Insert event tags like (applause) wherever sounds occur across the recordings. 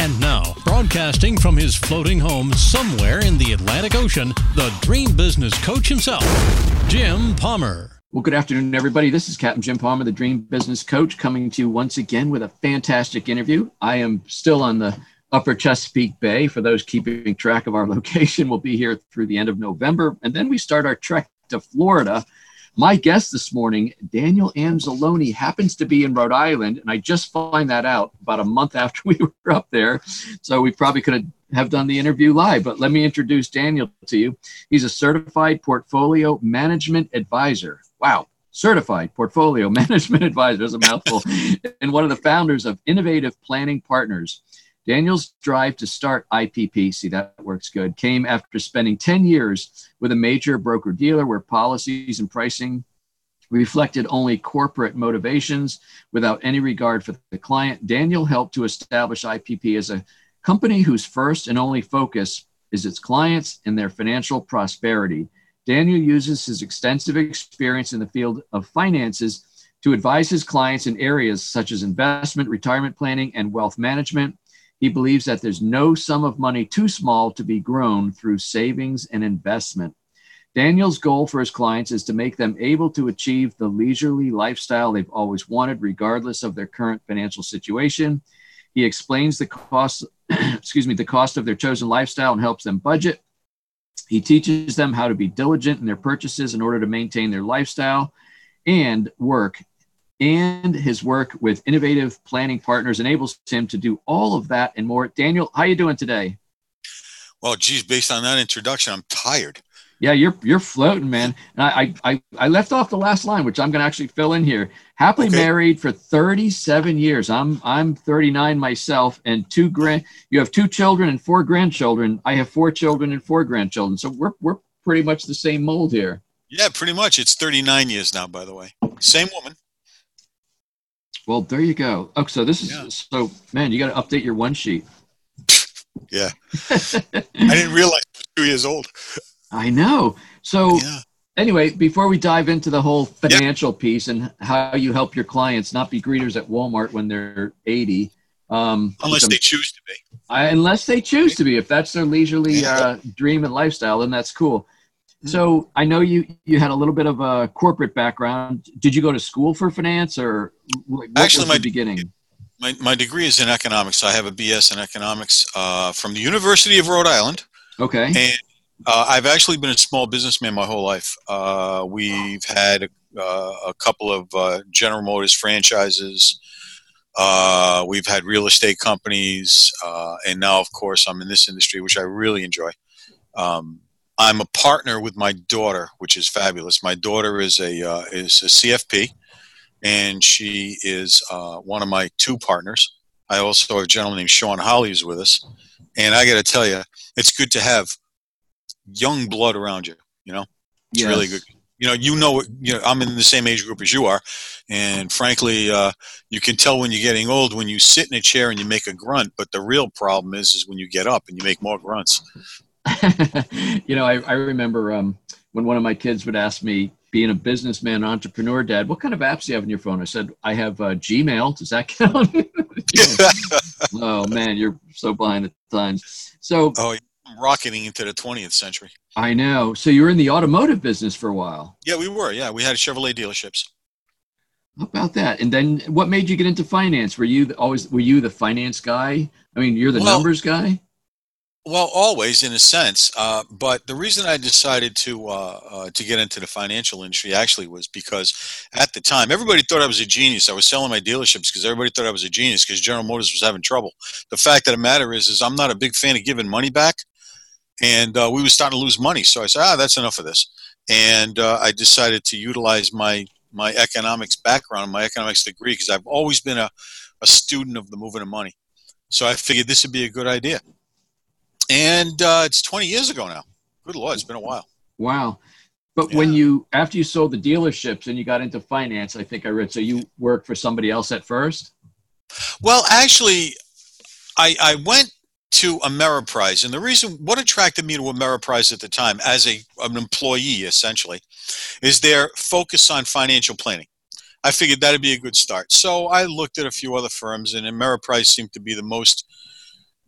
And now, broadcasting from his floating home somewhere in the Atlantic Ocean, the dream business coach himself, Jim Palmer. Well, good afternoon, everybody. This is Captain Jim Palmer, the Dream Business Coach, coming to you once again with a fantastic interview. I am still on the Upper Chesapeake Bay. For those keeping track of our (laughs) location, we'll be here through the end of November. And then we start our trek to Florida my guest this morning, Daniel Angelone, happens to be in Rhode Island, and I just find that out about a month (laughs) after we were up there. So we probably could have done the interview live, but let me introduce Daniel to you. He's a certified portfolio management advisor. Wow, certified portfolio (laughs) management advisor is a mouthful, and one of the founders of Innovative Planning Partners. Daniel's drive to start IPP, see that works good, came after spending 10 years with a major broker dealer where policies and pricing reflected only corporate motivations without any regard for the client. Daniel helped to establish IPP as a company whose first and only focus is its clients and their financial prosperity. Daniel uses his extensive experience in the field of finances to advise his clients in areas such as investment, retirement planning, and wealth management. He believes that there's no sum of money too small to be grown through savings and investment. Daniel's goal for his clients is to make them able to achieve the leisurely lifestyle they've always wanted, regardless of their current financial situation. He explains the cost, (clears throat) excuse me, the cost of their chosen lifestyle and helps them budget. He teaches them how to be diligent in their purchases in order to maintain their lifestyle and work and his work with innovative planning partners enables him to do all of that and more. Daniel, how you doing today? Well, geez, based on that introduction, I'm tired. Yeah, you're you're floating, man. And I I, I left off the last line, which I'm going to actually fill in here. Happily okay. married for 37 years. I'm I'm 39 myself, and two grand. You have two children and four grandchildren. I have four children and four grandchildren. So we're we're pretty much the same mold here. Yeah, pretty much. It's 39 years now, by the way. Same woman. Well, there you go. Oh, so this is yeah. so man, you got to update your one sheet. yeah, (laughs) I didn't realize I was two years old. I know. So yeah. anyway, before we dive into the whole financial piece and how you help your clients not be greeters at Walmart when they're eighty, um, unless they choose to be. I, unless they choose to be, if that's their leisurely uh, dream and lifestyle, then that's cool. So I know you you had a little bit of a corporate background. Did you go to school for finance, or actually my beginning? My my degree is in economics. I have a BS in economics uh, from the University of Rhode Island. Okay. And uh, I've actually been a small businessman my whole life. Uh, we've had a, uh, a couple of uh, General Motors franchises. Uh, we've had real estate companies, and now, of course, I'm in this industry, which I really enjoy. Um, I'm a partner with my daughter, which is fabulous. My daughter is a uh, is a CFP, and she is uh, one of my two partners. I also have a gentleman named Sean Holly who's with us, and I got to tell you, it's good to have young blood around you. You know, it's yes. really good. You know, you know, you know, I'm in the same age group as you are, and frankly, uh, you can tell when you're getting old when you sit in a chair and you make a grunt. But the real problem is, is when you get up and you make more grunts. (laughs) you know, I, I remember um, when one of my kids would ask me, being a businessman, entrepreneur, dad, what kind of apps do you have on your phone? I said, I have uh, Gmail. Does that count? (laughs) oh man, you're so behind the times. So, oh, rocketing into the 20th century. I know. So you were in the automotive business for a while. Yeah, we were. Yeah, we had Chevrolet dealerships. How about that? And then, what made you get into finance? Were you always were you the finance guy? I mean, you're the well, numbers guy. Well, always in a sense, uh, but the reason I decided to uh, uh, to get into the financial industry actually was because at the time everybody thought I was a genius. I was selling my dealerships because everybody thought I was a genius because General Motors was having trouble. The fact of the matter is, is I'm not a big fan of giving money back, and uh, we were starting to lose money. So I said, ah, that's enough of this, and uh, I decided to utilize my my economics background, my economics degree, because I've always been a, a student of the movement of money. So I figured this would be a good idea and uh, it's 20 years ago now. good lord, it's been a while. Wow. But Yeah. when you after you sold the dealerships and you got into finance, I think I read so you worked for somebody else at first. Well, actually, I, I went to Ameriprise, and the reason what attracted me to Ameriprise at the time, as a an employee essentially, is their focus on financial planning. I figured that'd be a good start. So I looked at a few other firms, and Ameriprise seemed to be the most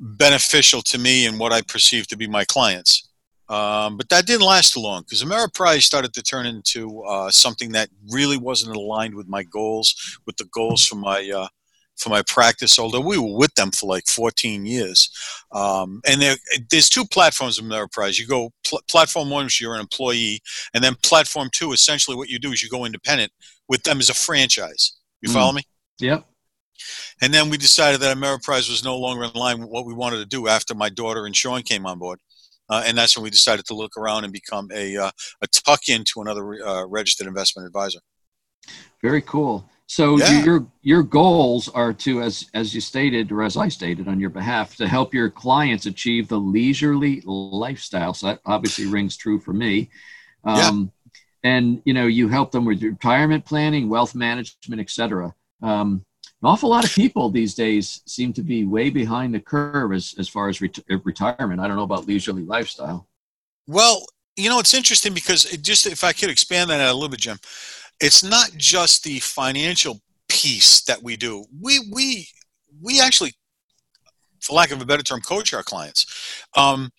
beneficial to me and what I perceived to be my clients. Um, but that didn't last long because Ameriprise started to turn into uh, something that really wasn't aligned with my goals, with the goals for my uh, for my practice. Although we were with them for like 14 years, um, and there, there's two platforms of Ameriprise. You go pl- platform one, which you're an employee, and then platform two. Essentially, what you do is you go independent with them as a franchise. You Mm. follow me? Yep. And then we decided that Ameriprise was no longer in line with what we wanted to do after my daughter and Sean came on board. Uh, and that's when we decided to look around and become a, uh, a tuck in to another uh, registered investment advisor. Very cool. So Yeah. your your goals are to, as as you stated, or as I stated on your behalf, to help your clients achieve the leisurely lifestyle. So that obviously rings true for me. Yeah. Um, And you know, you help them with retirement planning, wealth management, etc. Um, an awful lot of people these days seem to be way behind the curve as as far as ret- retirement. I don't know about leisurely lifestyle. Well, you know, it's interesting because it just if I could expand that a little bit, Jim, it's not just the financial piece that we do. We we we actually, for lack of a better term, coach our clients. Um,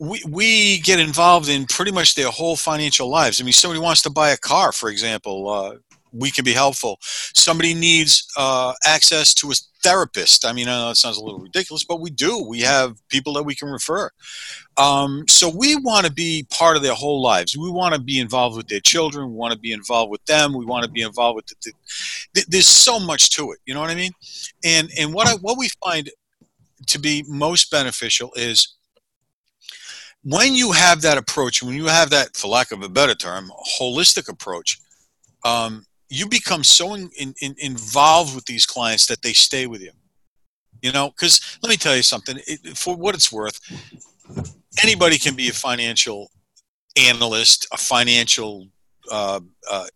we, we get involved in pretty much their whole financial lives. I mean, somebody wants to buy a car, for example, uh, we can be helpful. Somebody needs uh, access to a therapist. I mean, I know it sounds a little ridiculous, but we do. We have people that we can refer. Um, so we want to be part of their whole lives. We want to be involved with their children. We want to be involved with them. We want to be involved with. The, the, th- there's so much to it. You know what I mean? And and what I what we find to be most beneficial is when you have that approach, when you have that, for lack of a better term, holistic approach, um, you become so in, in, in involved with these clients that they stay with you. You know, because let me tell you something. It, for what it's worth, anybody can be a financial analyst, a financial uh, uh,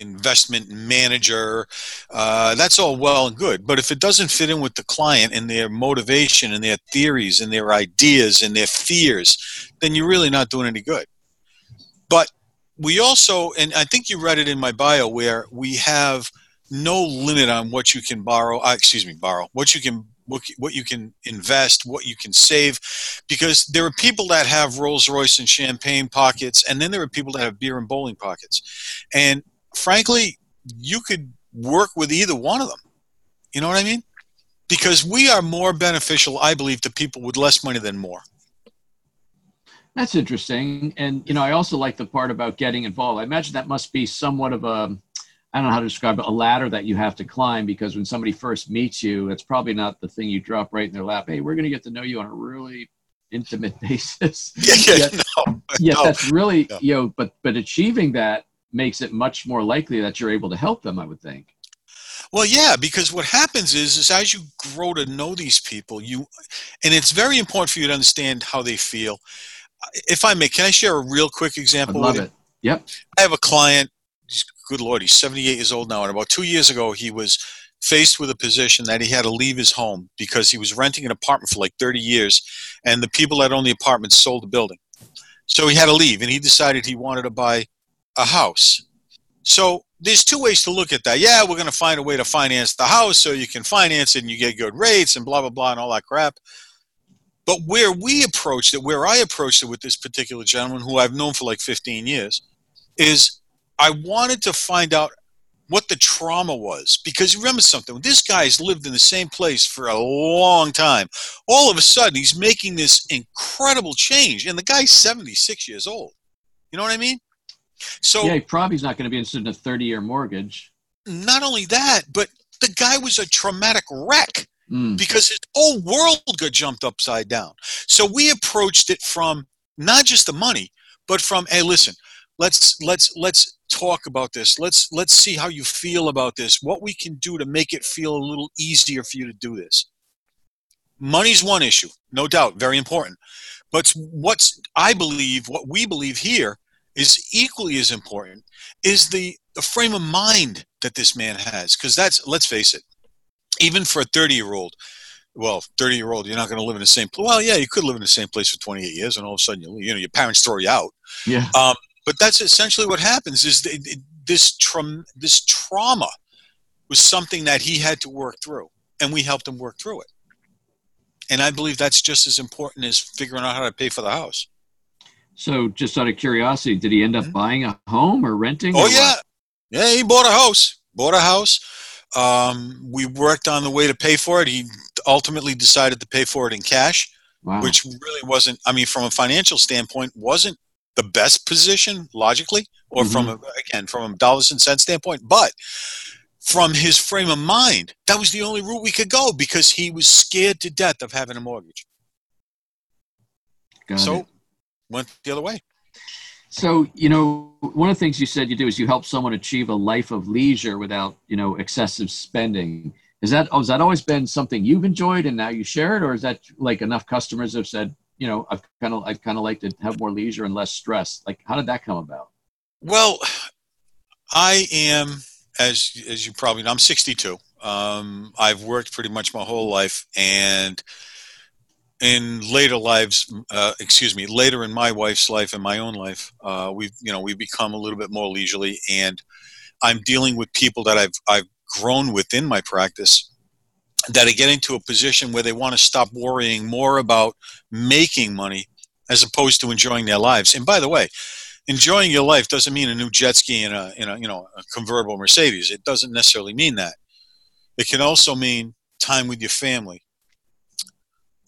investment manager. Uh, that's all well and good, but if it doesn't fit in with the client and their motivation and their theories and their ideas and their fears, then you're really not doing any good. But we also, and I think you read it in my bio, where we have no limit on what you can borrow. Uh, excuse me, borrow what you can what, you can invest, what you can save, because there are people that have Rolls Royce and champagne pockets, and then there are people that have beer and bowling pockets. And frankly, you could work with either one of them. You know what I mean? Because we are more beneficial, I believe, to people with less money than more. That's interesting. And, you know, I also like the part about getting involved. I imagine that must be somewhat of a, I don't know how to describe it, a ladder that you have to climb because when somebody first meets you, it's probably not the thing you drop right in their lap. Hey, we're going to get to know you on a really intimate (laughs) basis. Yeah, yeah, Yet- no, yeah, no. that's really, No. you know, but, but achieving that makes it much more likely that you're able to help them, I would think. Well, yeah, because what happens is, is as you grow to know these people, you, and it's very important for you to understand how they feel. If I may, can I share a real quick I example? love with you? it. Yep. I have a client. Good Lord, he's 78 years old now, and about two years ago, he was faced with a position that he had to leave his home because he was renting an apartment for like 30 years, and the people that owned the apartment sold the building. So he had to leave, and he decided he wanted to buy a house. So there's two ways to look at that. Yeah, we're going to find a way to finance the house so you can finance it and you get good rates and blah blah blah and all that crap. But where we approached it, where I approached it with this particular gentleman who I've known for like 15 years, is I wanted to find out what the trauma was. Because you remember something this guy's lived in the same place for a long time. All of a sudden he's making this incredible change and the guy's 76 years old. You know what i mean? So yeah, he probably is not going to be interested in a 30 year mortgage. not only that but the guy was a traumatic wreck Mm. because his whole world got jumped upside down. So we approached it from not just the money, but from hey, listen, let's let's let's talk about this. Let's let's see how you feel about this. What we can do to make it feel a little easier for you to do this. Money's one issue, no doubt, very important. But what's I believe, what we believe here is equally as important is the, the frame of mind that this man has. Because that's, let's face it, even for a 30 year old, well, 30 year old, you're not going to live in the same place. Well, yeah, you could live in the same place for 28 years and all of a sudden, you, you know, your parents throw you out. Yeah. Um, but that's essentially what happens is this, tra- this trauma was something that he had to work through and we helped him work through it. And I believe that's just as important as figuring out how to pay for the house. So, just out of curiosity, did he end up mm-hmm. buying a home or renting? Oh or yeah, what? yeah, he bought a house. Bought a house. Um, we worked on the way to pay for it. He ultimately decided to pay for it in cash, wow. which really wasn't. I mean, from a financial standpoint, wasn't the best position logically, or mm-hmm. from a, again from a dollars and cents standpoint, but from his frame of mind, that was the only route we could go because he was scared to death of having a mortgage. Got so it. went the other way. So, you know, one of the things you said you do is you help someone achieve a life of leisure without, you know, excessive spending. Is that has that always been something you've enjoyed and now you share it, or is that like enough customers have said, you know, I've kind of I kind of like to have more leisure and less stress. Like, how did that come about? Well, I am as as you probably know, I'm 62. Um, I've worked pretty much my whole life, and in later lives, uh, excuse me, later in my wife's life and my own life, uh, we've you know we've become a little bit more leisurely, and I'm dealing with people that I've I've grown within my practice that are getting to a position where they want to stop worrying more about making money as opposed to enjoying their lives. And by the way, enjoying your life doesn't mean a new jet ski in a, in a you know a convertible Mercedes. It doesn't necessarily mean that. It can also mean time with your family,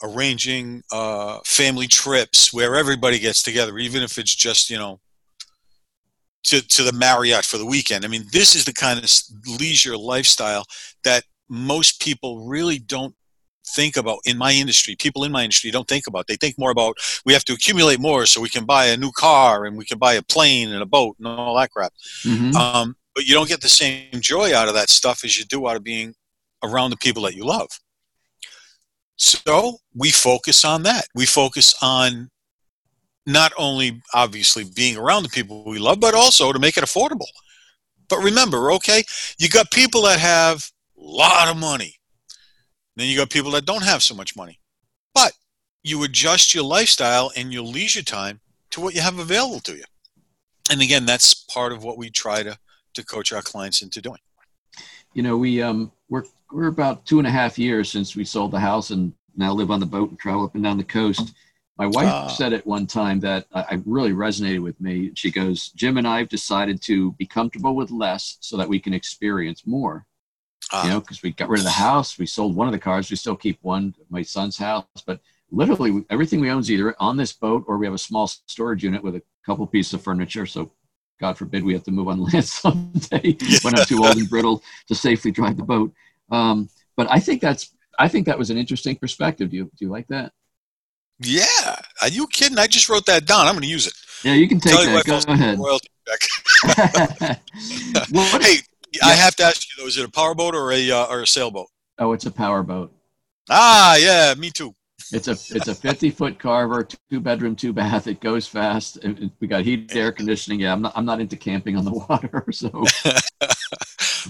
arranging uh, family trips where everybody gets together, even if it's just you know to to the Marriott for the weekend. I mean, this is the kind of leisure lifestyle that most people really don't think about in my industry people in my industry don't think about they think more about we have to accumulate more so we can buy a new car and we can buy a plane and a boat and all that crap mm-hmm. um, but you don't get the same joy out of that stuff as you do out of being around the people that you love so we focus on that we focus on not only obviously being around the people we love but also to make it affordable but remember okay you got people that have a lot of money then you got people that don't have so much money. But you adjust your lifestyle and your leisure time to what you have available to you. And again, that's part of what we try to, to coach our clients into doing. You know, we um we're about two and a half years since we sold the house and now live on the boat and travel up and down the coast. My wife uh, said at one time that I really resonated with me. She goes, Jim and I have decided to be comfortable with less so that we can experience more. Uh, you know, because we got rid of the house, we sold one of the cars. We still keep one, my son's house, but literally everything we own is either on this boat or we have a small storage unit with a couple pieces of furniture. So, God forbid we have to move on (laughs) land someday (laughs) when I'm too old and brittle to safely drive the boat. Um, but I think that's I think that was an interesting perspective. Do you do you like that? Yeah, are you kidding? I just wrote that down. I'm going to use it. Yeah, you can take Tell that. Go ahead. (laughs) (laughs) well, hey, yeah. I have to ask you though: is it a powerboat or a uh, or a sailboat? Oh, it's a powerboat. Ah, yeah, me too. It's a it's a 50 foot carver, two bedroom, two bath. It goes fast. We got heat, air conditioning. Yeah, I'm not I'm not into camping on the water, (laughs) so.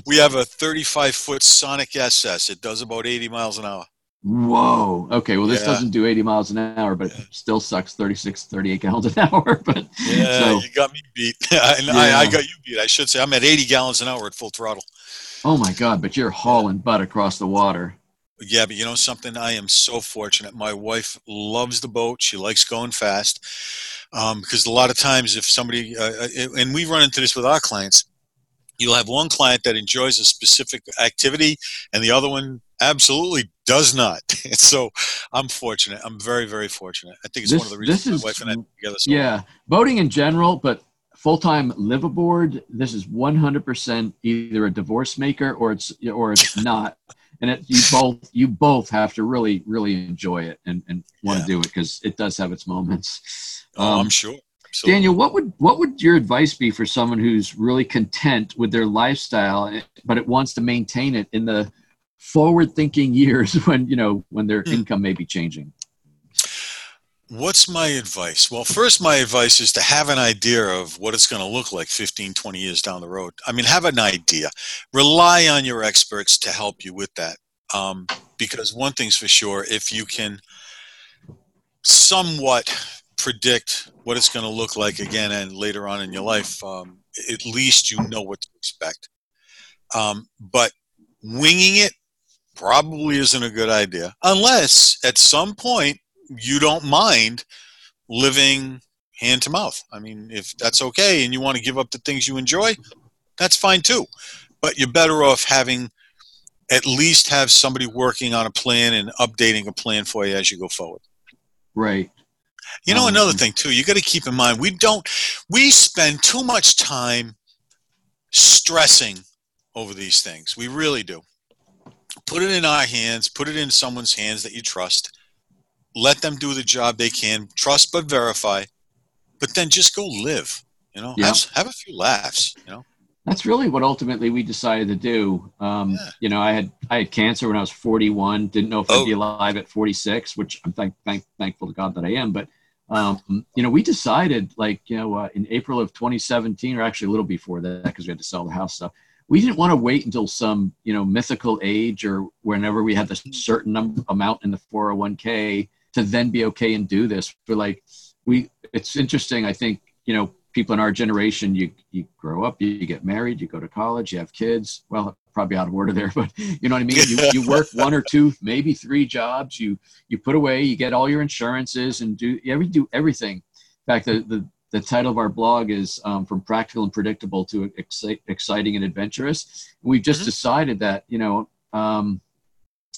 We have a 35 foot Sonic SS. It does about 80 miles an hour. Whoa. Okay. Well, this yeah. doesn't do 80 miles an hour, but yeah. still sucks 36, 38 gallons an (laughs) hour. But yeah, so, you got me beat. and (laughs) yeah. I, I, got you beat. I should say I'm at 80 gallons an hour at full throttle. Oh my God. But you're hauling butt across the water. Yeah, but you know something? I am so fortunate. My wife loves the boat. She likes going fast. Um, because a lot of times, if somebody, uh, uh and we run into this with our clients, you'll have one client that enjoys a specific activity and the other one absolutely does not. (laughs) so I'm fortunate. I'm very, very fortunate. I think it's this, one of the reasons my is, wife and I together. So yeah, boating in general, but full-time live aboard. This is 100% either a divorce maker or it's or it's (laughs) not. And it, you both you both have to really really enjoy it and, and want yeah. to do it because it does have its moments. Um, oh, I'm um, sure. Absolutely. Daniel, what would what would your advice be for someone who's really content with their lifestyle, but it wants to maintain it in the forward thinking (laughs) years when you know when their mm. income may be changing What's my advice? Well, first, my advice is to have an idea of what it's going to look like 15, 20 years down the road. I mean, have an idea. Rely on your experts to help you with that. Um, because one thing's for sure if you can somewhat predict what it's going to look like again and later on in your life, um, at least you know what to expect. Um, but winging it probably isn't a good idea unless at some point you don't mind living hand to mouth. I mean, if that's okay and you want to give up the things you enjoy, that's fine too. But you're better off having at least have somebody working on a plan and updating a plan for you as you go forward. Right. You know, um, another thing too, you got to keep in mind we don't, we spend too much time stressing over these things. We really do. Put it in our hands, put it in someone's hands that you trust let them do the job they can, trust but verify, but then just go live. You know, yeah. have, have a few laughs. You know, that's really what ultimately we decided to do. Um, yeah. You know, I had I had cancer when I was 41. Didn't know if oh. I'd be oh. alive at 46, which I'm thank, thank, thankful to God that I am. But um, you know, we decided like you know uh, in April of 2017, or actually a little before that, because we had to sell the house stuff. We didn't want to wait until some you know mythical age or whenever we had the certain number, amount in the 401k to then be okay and do this. For like we, it's interesting. I think you know people in our generation. You you grow up, you, you get married, you go to college, you have kids. Well, probably out of order there, (laughs) but you know what I mean. You, you work one or two, maybe three jobs. You you put away, you get all your insurances, and do you ever do everything. In fact, the the the title of our blog is um, from practical and predictable to exci- exciting and adventurous. We've just mm-hmm. decided that you know, um,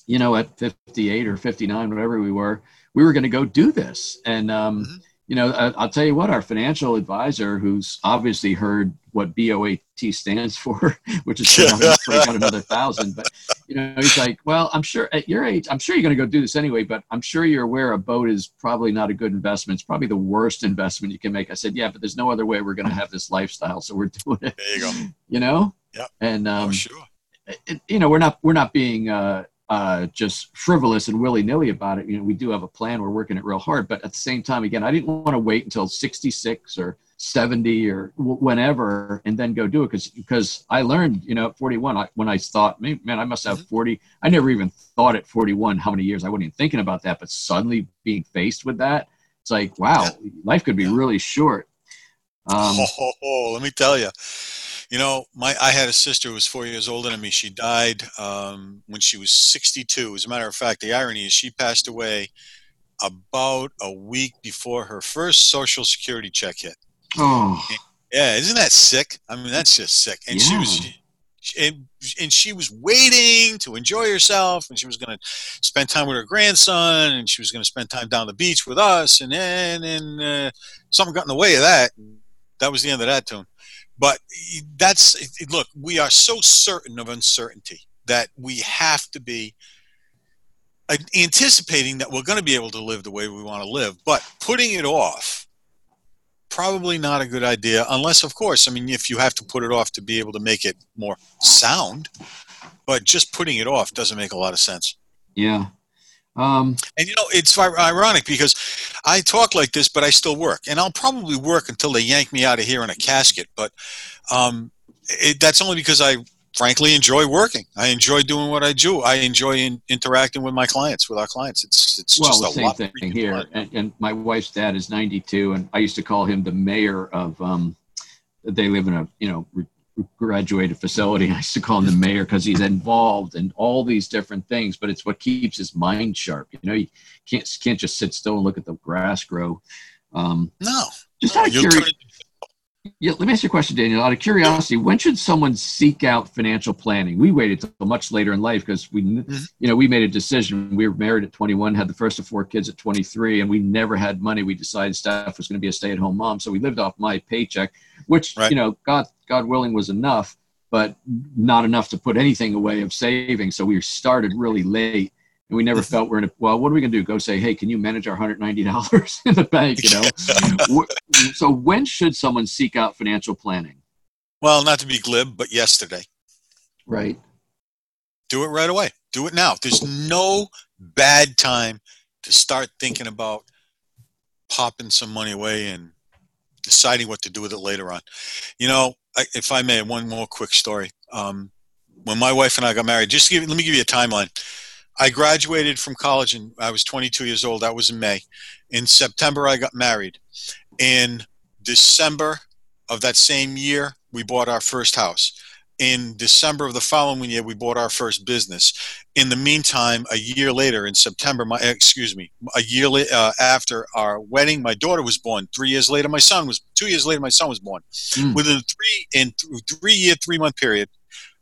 you know, at 58 or 59, whatever we were, we were going to go do this. And, um, mm-hmm. You know, I, will tell you what, our financial advisor, who's obviously heard what BOAT stands (laughs) for, which is break out another thousand, but, you know, he's like, well, I'm sure at your age, I'm sure you're going to go do this anyway, but I'm sure you're aware a boat is probably not a good investment. It's probably the worst investment you can make. I said, yeah, but there's no other way we're going to have this lifestyle. So we're doing it. There you go. You know? Yeah. And, um, oh, sure. It, you know, we're not, we're not being, uh, uh, just frivolous and willy nilly about it. You know, we do have a plan. We're working it real hard. But at the same time, again, I didn't want to wait until 66 or 70 or w- whenever and then go do it because because I learned, you know, at 41, I, when I thought, man, I must have mm-hmm. 40. I never even thought at 41 how many years I wasn't even thinking about that. But suddenly being faced with that, it's like, wow, life could be really short. Um, (laughs) oh, let me tell you you know, my I had a sister who was four years older than me. She died um, when she was 62. As a matter of fact, the irony is she passed away about a week before her first Social Security check hit. Oh. Yeah, isn't that sick? I mean, that's just sick. And yeah. she was. She, and, and she was waiting to enjoy herself and she was going to spend time with her grandson and she was going to spend time down the beach with us and then and uh, something got in the way of that that was the end of that tune but eh, that's look, we are so certain of uncertainty that we have to be anticipating that we're going to be able to live the way we want to live, but putting it off probably not a good idea unless of course i mean if you have to put it off to be able to make it more sound but just putting it off doesn't make a lot of sense. Yeah um, and you know, it's ironic because I talk like this, but I still work, and I'll probably work until they yank me out of here in a casket. But um, it, that's only because I frankly enjoy working. I enjoy doing what I do. I enjoy in, interacting with my clients, with our clients. It's it's well, just the a same lot thing here. And, and, my wife's dad is 92, and I used to call him the mayor of. Um, they live in a you know graduated facility. (laughs) I used to call him the mayor because he's involved in all these different things, but it's what keeps his mind sharp. You know, you can't can't just sit still and look at the grass grow. Um, no, just out of curiosity. Yeah, let me ask you a question, Daniel. Out of curiosity, when should someone seek out financial planning? We waited till much later in life because we, mm-hmm. you know, we made a decision. We were married at 21, had the first of four kids at 23, and we never had money. We decided Steph was going to be a stay-at-home mom, so we lived off my paycheck which right. you know, God God willing was enough, but not enough to put anything away of saving. So we started really late, and we never felt we're in a. Well, what are we going to do? Go say, hey, can you manage our hundred ninety dollars (laughs) in the bank? You know. (laughs) so when should someone seek out financial planning? Well, not to be glib, but yesterday. Right. Do it right away. Do it now. There's no bad time to start thinking about popping some money away and deciding what to do with it later on. You know, I, if I may, one more quick story. Um, when my wife and I got married, just give, let me give you a timeline. I graduated from college and I was 22 years old. That was in May. In September, I got married. In December of that same year, we bought our first house. In December of the following year, we bought our first business. In the meantime, a year later, in September, my excuse me, a year uh, after our wedding, my daughter was born. Three years later, my son was. Two years later, my son was born. Mm. Within three in th- three year, three month period,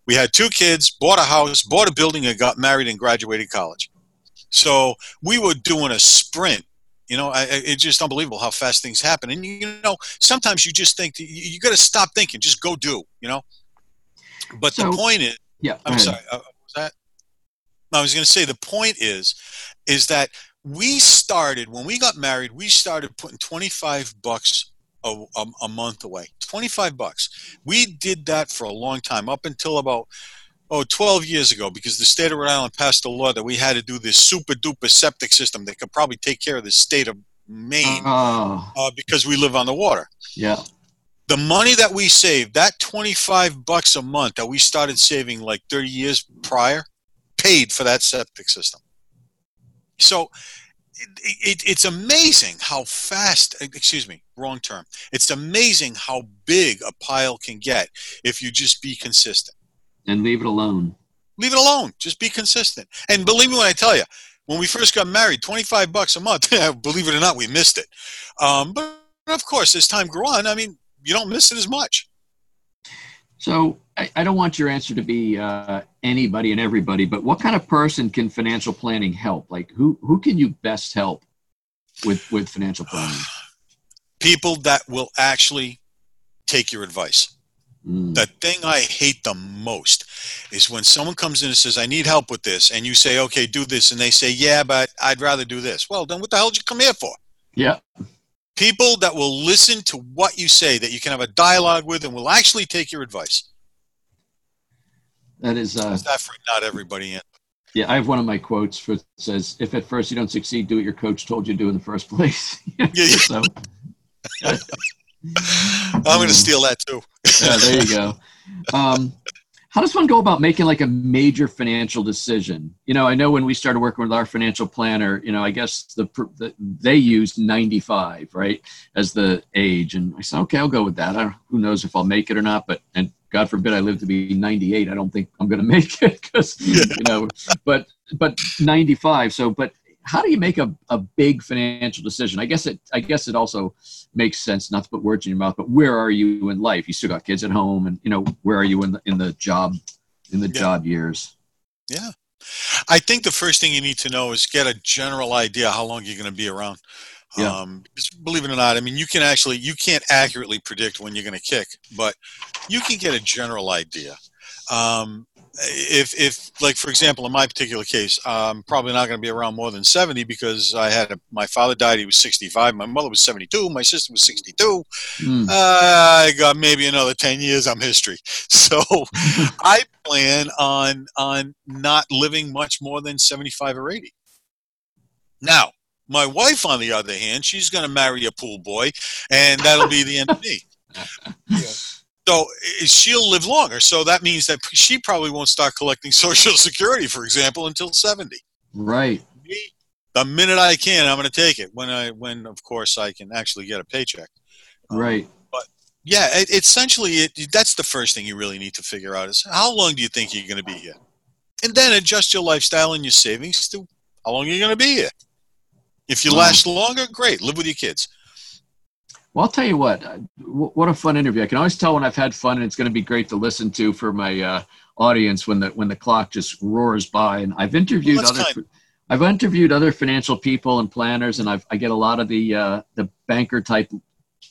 we had two kids, bought a house, bought a building, and got married and graduated college. So we were doing a sprint. You know, I, it's just unbelievable how fast things happen. And you know, sometimes you just think you, you got to stop thinking, just go do. You know. But so, the point is, yeah. I'm sorry. Uh, was that? I was going to say the point is, is that we started when we got married. We started putting 25 bucks a, a, a, month away. 25 bucks. We did that for a long time up until about oh 12 years ago because the state of rhode island passed a law that we had to do this super duper septic system that could probably take care of the state of maine uh, uh, because we live on the water. Yeah. The money that we saved that 25 bucks a month that we started saving like 30 years prior paid for that septic system. So it, it, it's amazing how fast excuse me wrong term. It's amazing how big a pile can get if you just be consistent. And leave it alone. Leave it alone. Just be consistent. And believe me when i tell you when we first got married 25 bucks a month (laughs) believe it or not we missed it. Um, but of course as time grew on i mean you don't miss it as much. So I, I don't want your answer to be uh, anybody and everybody, but what kind of person can financial planning help? Like who who can you best help with with financial planning? (sighs) People that will actually take your advice. Mm. The thing I hate the most is when someone comes in and says, I need help with this, and you say, okay, do this, and they say, yeah, but I'd rather do this. Well, then what the hell did you come here for? Yeah. People that will listen to what you say, that you can have a dialogue with, and will actually take your advice. That is. Uh, not for not everybody in. Yeah, I have one of my quotes for says, "If at first you don't succeed, do what your coach told you to do in the first place." (laughs) yeah, yeah. (laughs) so, (laughs) I'm going to steal that too. yeah, there you go. Um, how does one go about making like a major financial decision you know i know when we started working with our financial planner you know i guess the, the they used 95 right as the age and i said okay i'll go with that who knows if i'll make it or not but and god forbid i live to be 98 i don't think i'm going (laughs) to make it because you know but but 95 so but how do you make a, a big financial decision? I guess it I guess it also makes sense not to put words in your mouth, but where are you in life? You still got kids at home and you know, where are you in the in the job in the yeah. job years? Yeah. I think the first thing you need to know is get a general idea how long you're going to be around. Yeah. Um, believe it or not, I mean, you can actually you can't accurately predict when you're going to kick, but you can get a general idea. Um, if if like for example in my particular case i'm probably not going to be around more than 70 because i had a, my father died he was 65 my mother was 72 my sister was 62 mm. uh, i got maybe another 10 years i'm history (laughs) so (laughs) i plan on on not living much more than 75 or 80 now my wife on the other hand she's going to marry a pool boy and that'll be the end of me (laughs) yeah. So she'll live longer. So that means that she probably won't start collecting (laughs) Social Security, for example, until 70. Right. Me, the minute I can, I'm going to take it. When I, when of course I can actually get a paycheck. Um, right. Um, but yeah, it, essentially, it, that's the first thing you really need to figure out is how long do you think you're going to be here, and then adjust your lifestyle and your savings to how long you're going to be here. If you last longer, great. Live with your kids. Well, I'll tell you what. Uh, what a fun interview! I can always tell when I've had fun, and it's going to be great to listen to for my uh, audience when the when the clock just roars by. And I've interviewed well, other. Kind. I've interviewed other financial people and planners, and I've, I get a lot of the uh, the banker type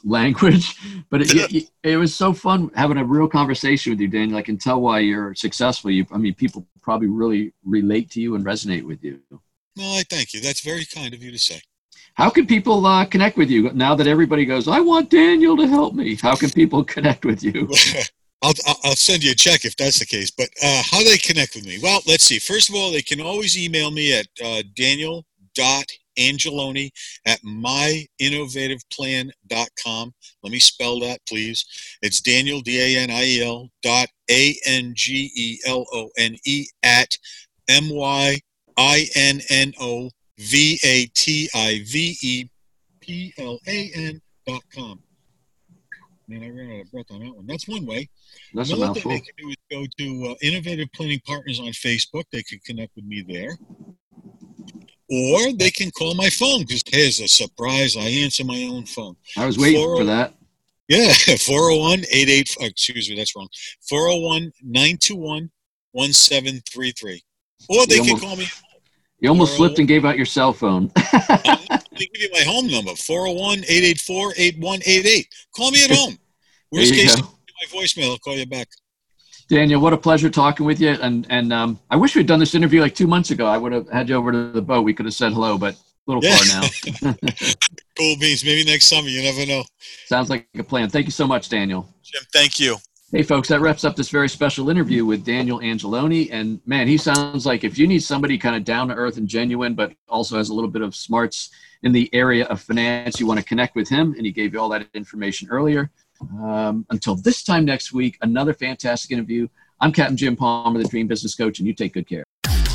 language. (laughs) But it, it, it, was so fun having a real conversation with you, Daniel. I can tell why you're successful. You, I mean, people probably really relate to you and resonate with you. Well, I thank you. That's very kind of you to say. How can people uh, connect with you now that everybody goes, I want Daniel to help me? How can people (laughs) connect with you? (laughs) I'll, I'll send you a check if that's the case. But uh, how do they connect with me? Well, let's see. First of all, they can always email me at uh, daniel.hughes Angelone at myinnovativeplan.com. Let me spell that, please. It's Daniel, D A N I E L, dot A N G E L O N E at M Y I N N O V A T I V E P L A N dot com. Man, I ran out of breath on that one. That's one way. That's a Another thing they can do is go to uh, Innovative Planning Partners on Facebook. They can connect with me there. Or they can call my phone because here's a surprise. I answer my own phone. I was waiting for that. Yeah, (laughs) 401 88. Excuse me, that's wrong. 401 921 1733. Or they can call me. You almost Or- slipped and gave out your cell phone. (laughs) They give you my home number 401 884 8188. Call me at home. There Worst you case, go. my voicemail. I'll call you back. Daniel, what a pleasure talking with you. And and um, I wish we'd done this interview like two months ago. I would have had you over to the boat. We could have said hello, but a little Yeah. far now. (laughs) (laughs) Cool beans. Maybe next summer. You never know. Sounds like a plan. Thank you so much, Daniel. Jim, thank you. Hey, folks, that wraps up this very special interview with Daniel Angelone. And man, he sounds like if you need somebody kind of down to earth and genuine, but also has a little bit of smarts in the area of finance, you want to connect with him. And he gave you all that information earlier. Um, until this time next week, another fantastic interview. I'm Captain Jim Palmer, the Dream Business Coach, and you take good care.